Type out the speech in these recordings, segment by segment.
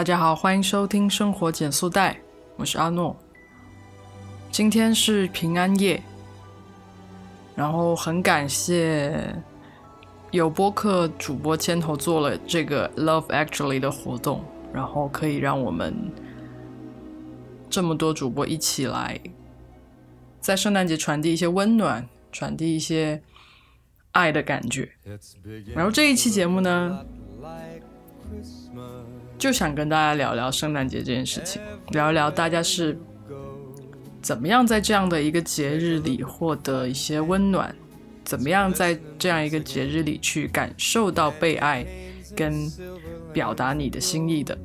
大家好，欢迎收听生活减速带，我是阿诺。今天是平安夜，然后很感谢有播客主播牵头做了这个 Love Actually 的活动，然后可以让我们这么多主播一起来，在圣诞节传递一些温暖，传递一些爱的感觉。然后这一期节目呢？就想跟大家聊聊圣诞节这件事情，聊一聊大家是怎么样在这样的一个节日里获得一些温暖，怎么样在这样一个节日里去感受到被爱，跟表达你的心意的。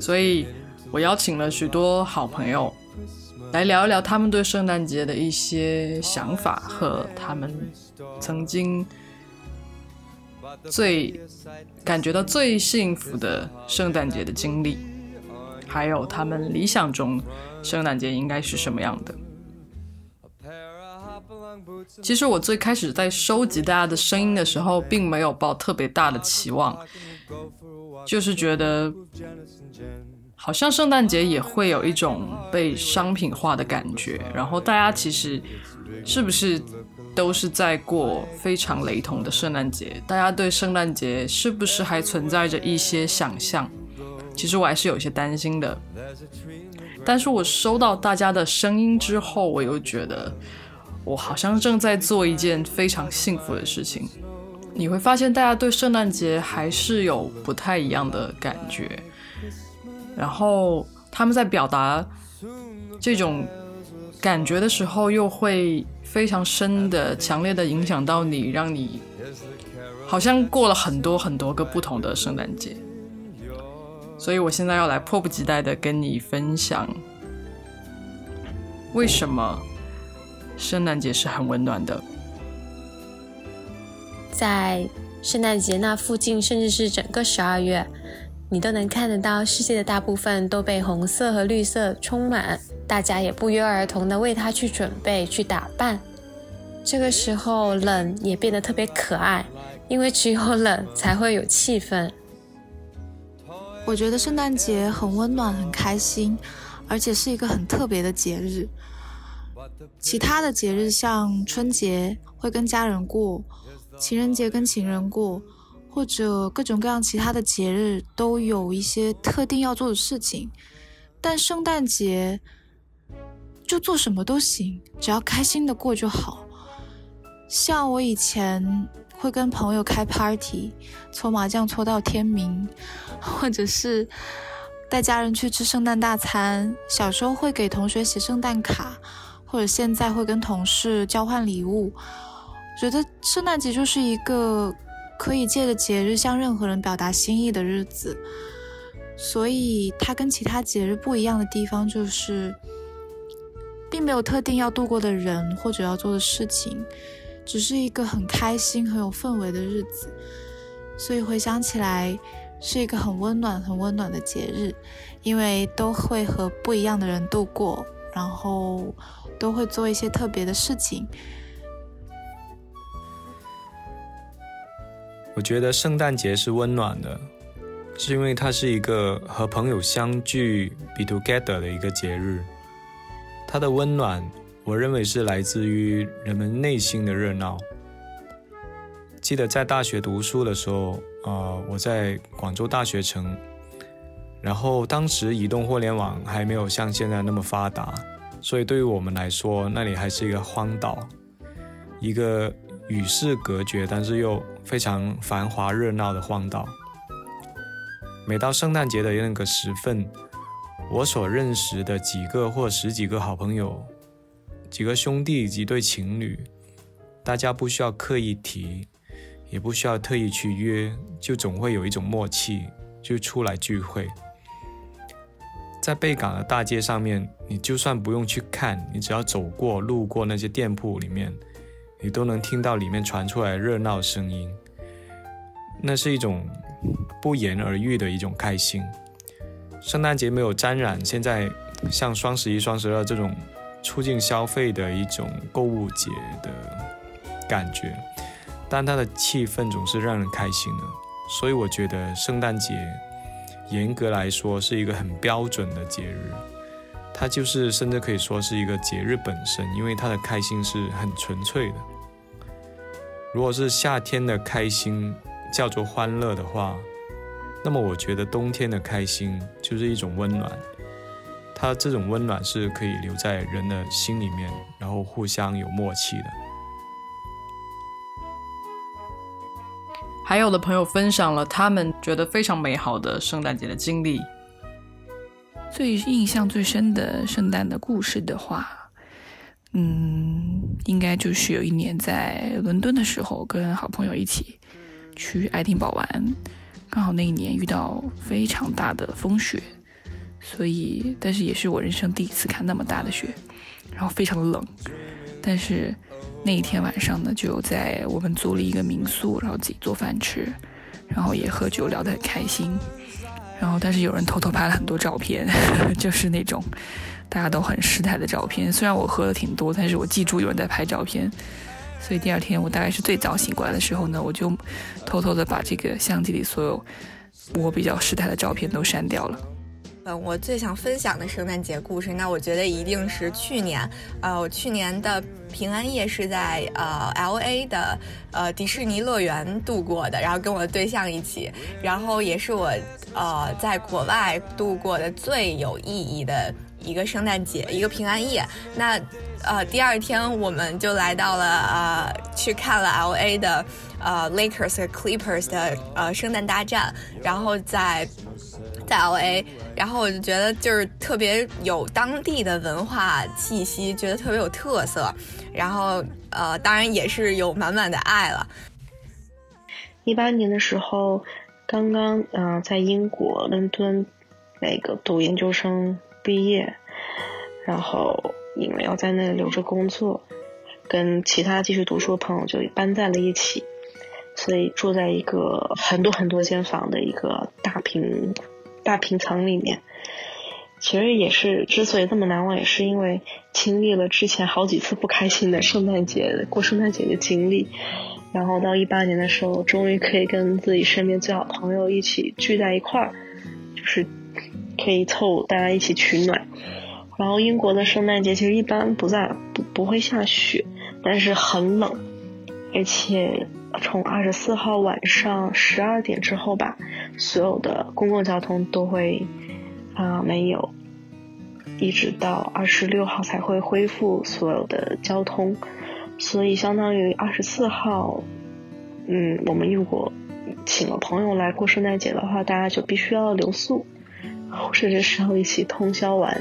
所以我邀请了许多好朋友来聊一聊他们对圣诞节的一些想法和他们曾经。最感觉到最幸福的圣诞节的经历，还有他们理想中圣诞节应该是什么样的。其实我最开始在收集大家的声音的时候，并没有抱特别大的期望，就是觉得好像圣诞节也会有一种被商品化的感觉，然后大家其实是不是？都是在过非常雷同的圣诞节，大家对圣诞节是不是还存在着一些想象？其实我还是有些担心的。但是我收到大家的声音之后，我又觉得我好像正在做一件非常幸福的事情。你会发现，大家对圣诞节还是有不太一样的感觉，然后他们在表达这种感觉的时候，又会。非常深的、强烈的影响到你，让你好像过了很多很多个不同的圣诞节。所以我现在要来迫不及待的跟你分享，为什么圣诞节是很温暖的。在圣诞节那附近，甚至是整个十二月，你都能看得到世界的大部分都被红色和绿色充满。大家也不约而同的为它去准备、去打扮。这个时候，冷也变得特别可爱，因为只有冷才会有气氛。我觉得圣诞节很温暖、很开心，而且是一个很特别的节日。其他的节日像春节会跟家人过，情人节跟情人过，或者各种各样其他的节日都有一些特定要做的事情，但圣诞节。就做什么都行，只要开心的过就好。像我以前会跟朋友开 party，搓麻将搓到天明，或者是带家人去吃圣诞大餐。小时候会给同学写圣诞卡，或者现在会跟同事交换礼物。觉得圣诞节就是一个可以借着节日向任何人表达心意的日子。所以它跟其他节日不一样的地方就是。并没有特定要度过的人或者要做的事情，只是一个很开心、很有氛围的日子。所以回想起来，是一个很温暖、很温暖的节日，因为都会和不一样的人度过，然后都会做一些特别的事情。我觉得圣诞节是温暖的，是因为它是一个和朋友相聚、be together 的一个节日。它的温暖，我认为是来自于人们内心的热闹。记得在大学读书的时候，呃，我在广州大学城，然后当时移动互联网还没有像现在那么发达，所以对于我们来说，那里还是一个荒岛，一个与世隔绝，但是又非常繁华热闹的荒岛。每到圣诞节的那个时分。我所认识的几个或十几个好朋友，几个兄弟，几对情侣，大家不需要刻意提，也不需要特意去约，就总会有一种默契，就出来聚会。在贝港的大街上面，你就算不用去看，你只要走过、路过那些店铺里面，你都能听到里面传出来热闹声音。那是一种不言而喻的一种开心。圣诞节没有沾染现在像双十一、双十二这种促进消费的一种购物节的感觉，但它的气氛总是让人开心的。所以我觉得圣诞节严格来说是一个很标准的节日，它就是甚至可以说是一个节日本身，因为它的开心是很纯粹的。如果是夏天的开心叫做欢乐的话，那么我觉得冬天的开心就是一种温暖。它这种温暖是可以留在人的心里面，然后互相有默契的。还有的朋友分享了他们觉得非常美好的圣诞节的经历。最印象最深的圣诞的故事的话，嗯，应该就是有一年在伦敦的时候，跟好朋友一起去爱丁堡玩，刚好那一年遇到非常大的风雪。所以，但是也是我人生第一次看那么大的雪，然后非常的冷。但是那一天晚上呢，就在我们租了一个民宿，然后自己做饭吃，然后也喝酒聊得很开心。然后，但是有人偷偷拍了很多照片，就是那种大家都很失态的照片。虽然我喝的挺多，但是我记住有人在拍照片。所以第二天我大概是最早醒过来的时候呢，我就偷偷的把这个相机里所有我比较失态的照片都删掉了。嗯，我最想分享的圣诞节故事，那我觉得一定是去年，呃，我去年的平安夜是在呃 L A 的呃迪士尼乐园度过的，然后跟我的对象一起，然后也是我呃在国外度过的最有意义的一个圣诞节，一个平安夜。那呃第二天我们就来到了呃去看了 L A 的呃 Lakers 和 Clippers 的呃圣诞大战，然后在在 L A。然后我就觉得就是特别有当地的文化气息，觉得特别有特色。然后呃，当然也是有满满的爱了。一八年的时候，刚刚嗯在英国伦敦那个读研究生毕业，然后因为要在那里留着工作，跟其他继续读书的朋友就搬在了一起，所以住在一个很多很多间房的一个大平。大平层里面，其实也是之所以那么难忘，也是因为经历了之前好几次不开心的圣诞节过圣诞节的经历，然后到一八年的时候，终于可以跟自己身边最好朋友一起聚在一块儿，就是可以凑大家一起取暖。然后英国的圣诞节其实一般不在不不会下雪，但是很冷，而且。从二十四号晚上十二点之后吧，所有的公共交通都会啊没有，一直到二十六号才会恢复所有的交通，所以相当于二十四号，嗯，我们如果请了朋友来过圣诞节的话，大家就必须要留宿，甚至是要一起通宵玩。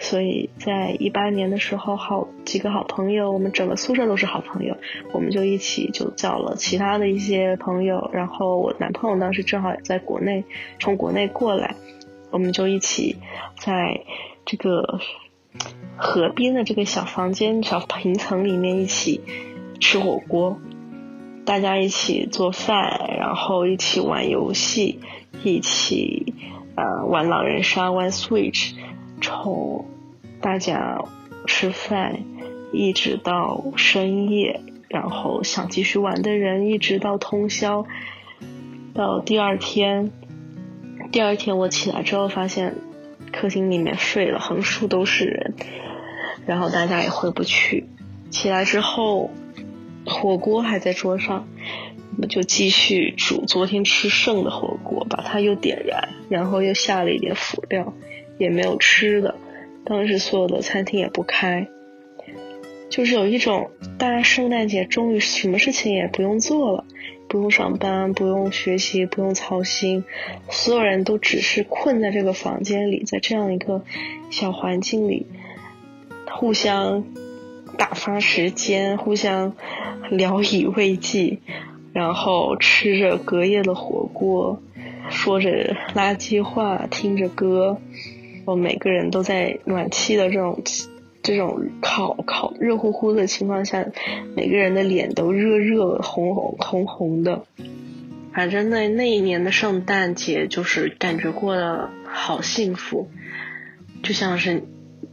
所以在一八年的时候，好几个好朋友，我们整个宿舍都是好朋友，我们就一起就叫了其他的一些朋友，然后我男朋友当时正好也在国内，从国内过来，我们就一起在这个河边的这个小房间、小平层里面一起吃火锅，大家一起做饭，然后一起玩游戏，一起呃玩狼人杀、玩 Switch。从大家吃饭一直到深夜，然后想继续玩的人一直到通宵，到第二天。第二天我起来之后发现客厅里面睡了横竖都是人，然后大家也回不去。起来之后火锅还在桌上，我们就继续煮昨天吃剩的火锅，把它又点燃，然后又下了一点辅料。也没有吃的，当时所有的餐厅也不开，就是有一种大家圣诞节终于什么事情也不用做了，不用上班，不用学习，不用操心，所有人都只是困在这个房间里，在这样一个小环境里，互相打发时间，互相聊以慰藉，然后吃着隔夜的火锅，说着垃圾话，听着歌。后每个人都在暖气的这种这种烤烤热乎乎的情况下，每个人的脸都热热红红红红的。反正那那一年的圣诞节就是感觉过得好幸福，就像是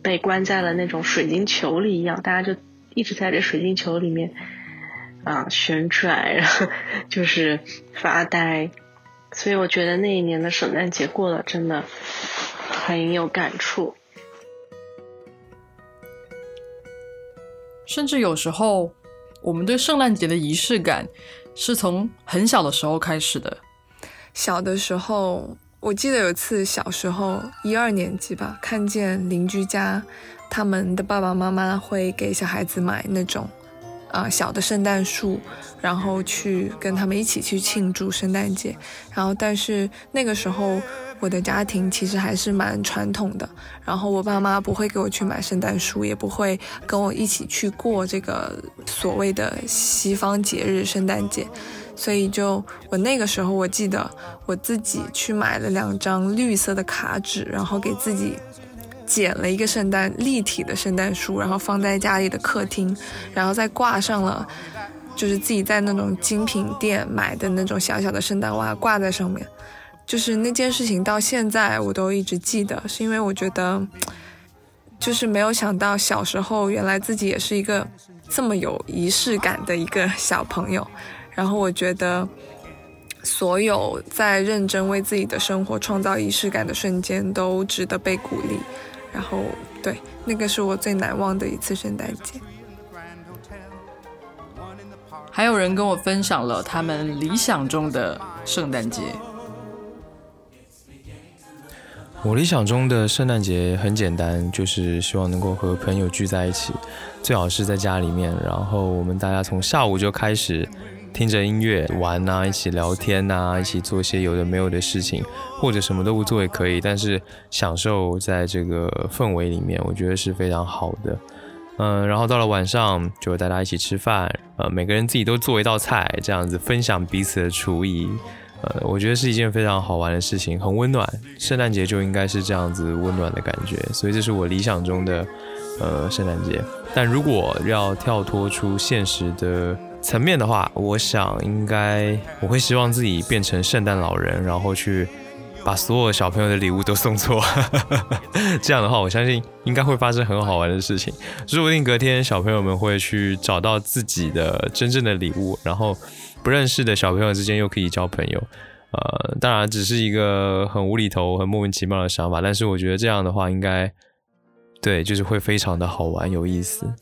被关在了那种水晶球里一样，大家就一直在这水晶球里面啊旋转，然后 就是发呆。所以我觉得那一年的圣诞节过得真的很有感触。甚至有时候，我们对圣诞节的仪式感是从很小的时候开始的。小的时候，我记得有次小时候一二年级吧，看见邻居家他们的爸爸妈妈会给小孩子买那种啊小的圣诞树，然后去跟他们一起去庆祝圣诞节。然后，但是那个时候。我的家庭其实还是蛮传统的，然后我爸妈不会给我去买圣诞树，也不会跟我一起去过这个所谓的西方节日圣诞节，所以就我那个时候我记得我自己去买了两张绿色的卡纸，然后给自己剪了一个圣诞立体的圣诞树，然后放在家里的客厅，然后再挂上了就是自己在那种精品店买的那种小小的圣诞袜挂在上面。就是那件事情到现在我都一直记得，是因为我觉得，就是没有想到小时候原来自己也是一个这么有仪式感的一个小朋友。然后我觉得，所有在认真为自己的生活创造仪式感的瞬间都值得被鼓励。然后，对，那个是我最难忘的一次圣诞节。还有人跟我分享了他们理想中的圣诞节。我理想中的圣诞节很简单，就是希望能够和朋友聚在一起，最好是在家里面，然后我们大家从下午就开始听着音乐玩呐，一起聊天呐，一起做一些有的没有的事情，或者什么都不做也可以，但是享受在这个氛围里面，我觉得是非常好的。嗯，然后到了晚上就大家一起吃饭，呃，每个人自己都做一道菜，这样子分享彼此的厨艺。呃，我觉得是一件非常好玩的事情，很温暖。圣诞节就应该是这样子温暖的感觉，所以这是我理想中的呃圣诞节。但如果要跳脱出现实的层面的话，我想应该我会希望自己变成圣诞老人，然后去把所有小朋友的礼物都送错。这样的话，我相信应该会发生很好玩的事情。说不定隔天小朋友们会去找到自己的真正的礼物，然后。不认识的小朋友之间又可以交朋友，呃，当然只是一个很无厘头、很莫名其妙的想法，但是我觉得这样的话应该，对，就是会非常的好玩、有意思。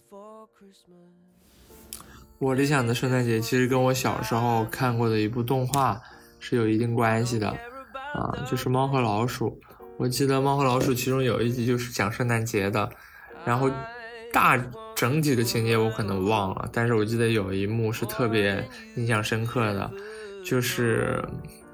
我理想的圣诞节其实跟我小时候看过的一部动画是有一定关系的，啊，就是《猫和老鼠》。我记得《猫和老鼠》其中有一集就是讲圣诞节的，然后大。整体的情节我可能忘了，但是我记得有一幕是特别印象深刻的，就是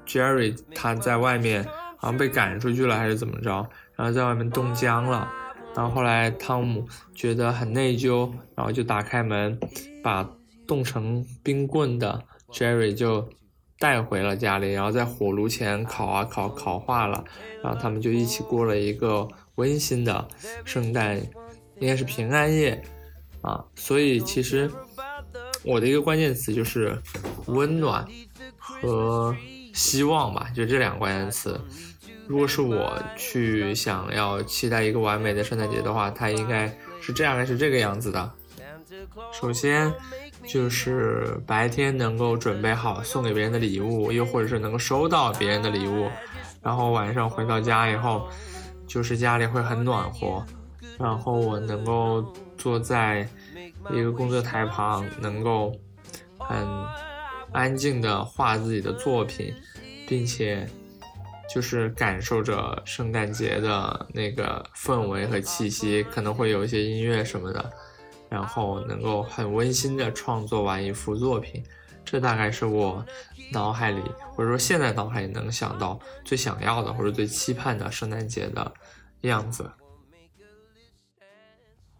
Jerry 他在外面好像被赶出去了还是怎么着，然后在外面冻僵了，然后后来汤姆觉得很内疚，然后就打开门，把冻成冰棍的 Jerry 就带回了家里，然后在火炉前烤啊烤，烤化了，然后他们就一起过了一个温馨的圣诞，应该是平安夜。啊，所以其实我的一个关键词就是温暖和希望吧，就这两个关键词。如果是我去想要期待一个完美的圣诞节的话，它应该是这样，是这个样子的。首先就是白天能够准备好送给别人的礼物，又或者是能够收到别人的礼物，然后晚上回到家以后，就是家里会很暖和。然后我能够坐在一个工作台旁，能够很安静的画自己的作品，并且就是感受着圣诞节的那个氛围和气息，可能会有一些音乐什么的，然后能够很温馨的创作完一幅作品，这大概是我脑海里或者说现在脑海里能想到最想要的或者最期盼的圣诞节的样子。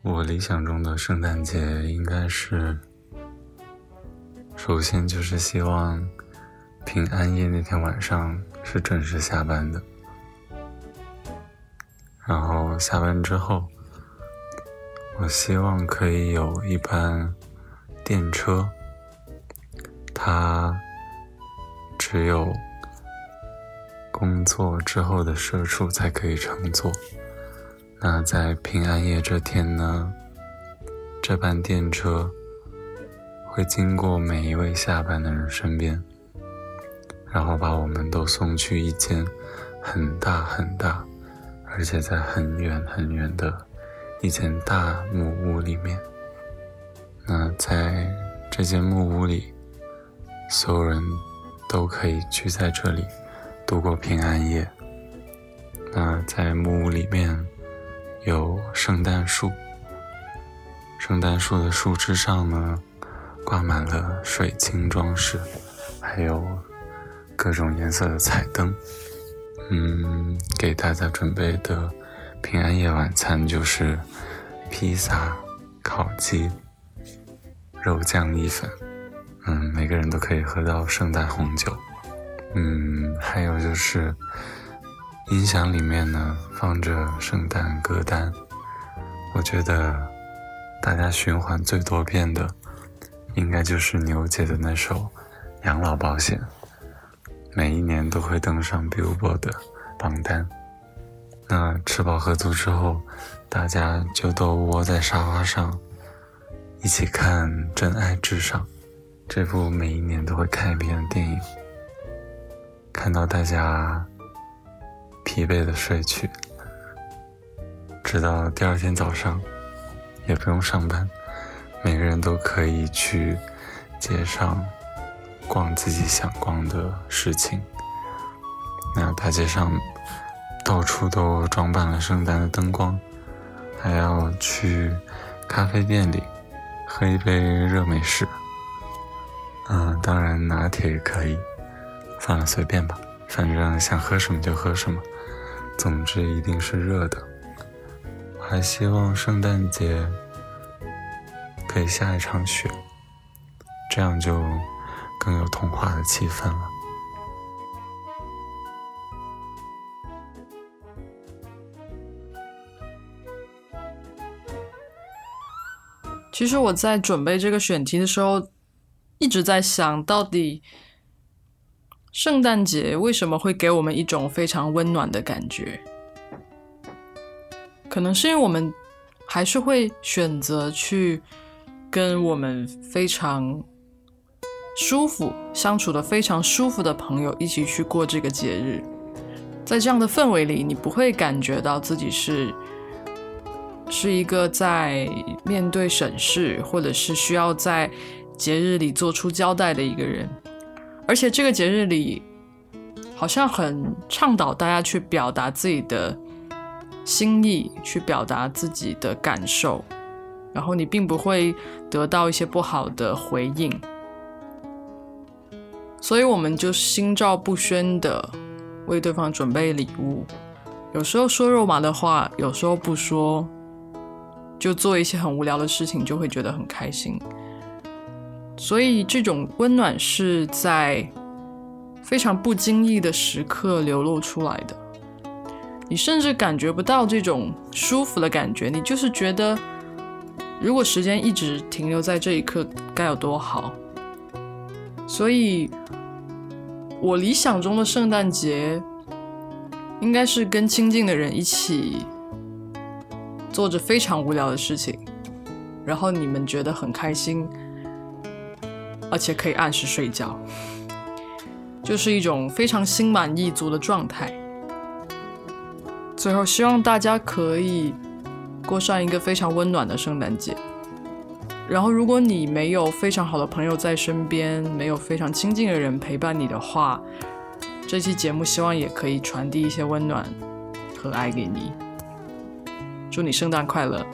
我理想中的圣诞节应该是，首先就是希望平安夜那天晚上是准时下班的，然后下班之后，我希望可以有一班电车，它只有工作之后的社畜才可以乘坐。那在平安夜这天呢，这班电车会经过每一位下班的人身边，然后把我们都送去一间很大很大，而且在很远很远的一间大木屋里面。那在这间木屋里，所有人都可以聚在这里度过平安夜。那在木屋里面有圣诞树，圣诞树的树枝上呢挂满了水晶装饰，还有各种颜色的彩灯。嗯，给大家准备的平安夜晚餐就是披萨、烤鸡、肉酱意粉。嗯，每个人都可以喝到圣诞红酒。嗯，还有就是。音响里面呢放着圣诞歌单，我觉得大家循环最多遍的，应该就是牛姐的那首《养老保险》，每一年都会登上 Billboard 的榜单。那吃饱喝足之后，大家就都窝在沙发上，一起看《真爱至上》这部每一年都会看一遍的电影，看到大家。疲惫的睡去，直到第二天早上，也不用上班，每个人都可以去街上逛自己想逛的事情。那大街上到处都装扮了圣诞的灯光，还要去咖啡店里喝一杯热美式。嗯，当然拿铁也可以，算了，随便吧，反正想喝什么就喝什么。总之一定是热的。还希望圣诞节可以下一场雪，这样就更有童话的气氛了。其实我在准备这个选题的时候，一直在想到底。圣诞节为什么会给我们一种非常温暖的感觉？可能是因为我们还是会选择去跟我们非常舒服、相处的非常舒服的朋友一起去过这个节日。在这样的氛围里，你不会感觉到自己是是一个在面对审视，或者是需要在节日里做出交代的一个人。而且这个节日里，好像很倡导大家去表达自己的心意，去表达自己的感受，然后你并不会得到一些不好的回应，所以我们就心照不宣的为对方准备礼物，有时候说肉麻的话，有时候不说，就做一些很无聊的事情，就会觉得很开心。所以，这种温暖是在非常不经意的时刻流露出来的。你甚至感觉不到这种舒服的感觉，你就是觉得，如果时间一直停留在这一刻，该有多好。所以，我理想中的圣诞节，应该是跟亲近的人一起做着非常无聊的事情，然后你们觉得很开心。而且可以按时睡觉，就是一种非常心满意足的状态。最后，希望大家可以过上一个非常温暖的圣诞节。然后，如果你没有非常好的朋友在身边，没有非常亲近的人陪伴你的话，这期节目希望也可以传递一些温暖和爱给你。祝你圣诞快乐！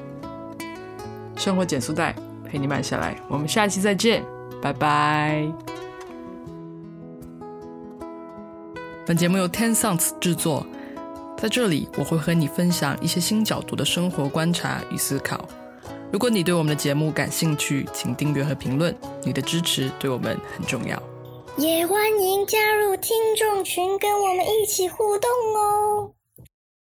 生活减速带陪你慢下来，我们下期再见。拜拜。本节目由 Ten Sounds 制作，在这里我会和你分享一些新角度的生活观察与思考。如果你对我们的节目感兴趣，请订阅和评论，你的支持对我们很重要。也欢迎加入听众群，跟我们一起互动哦。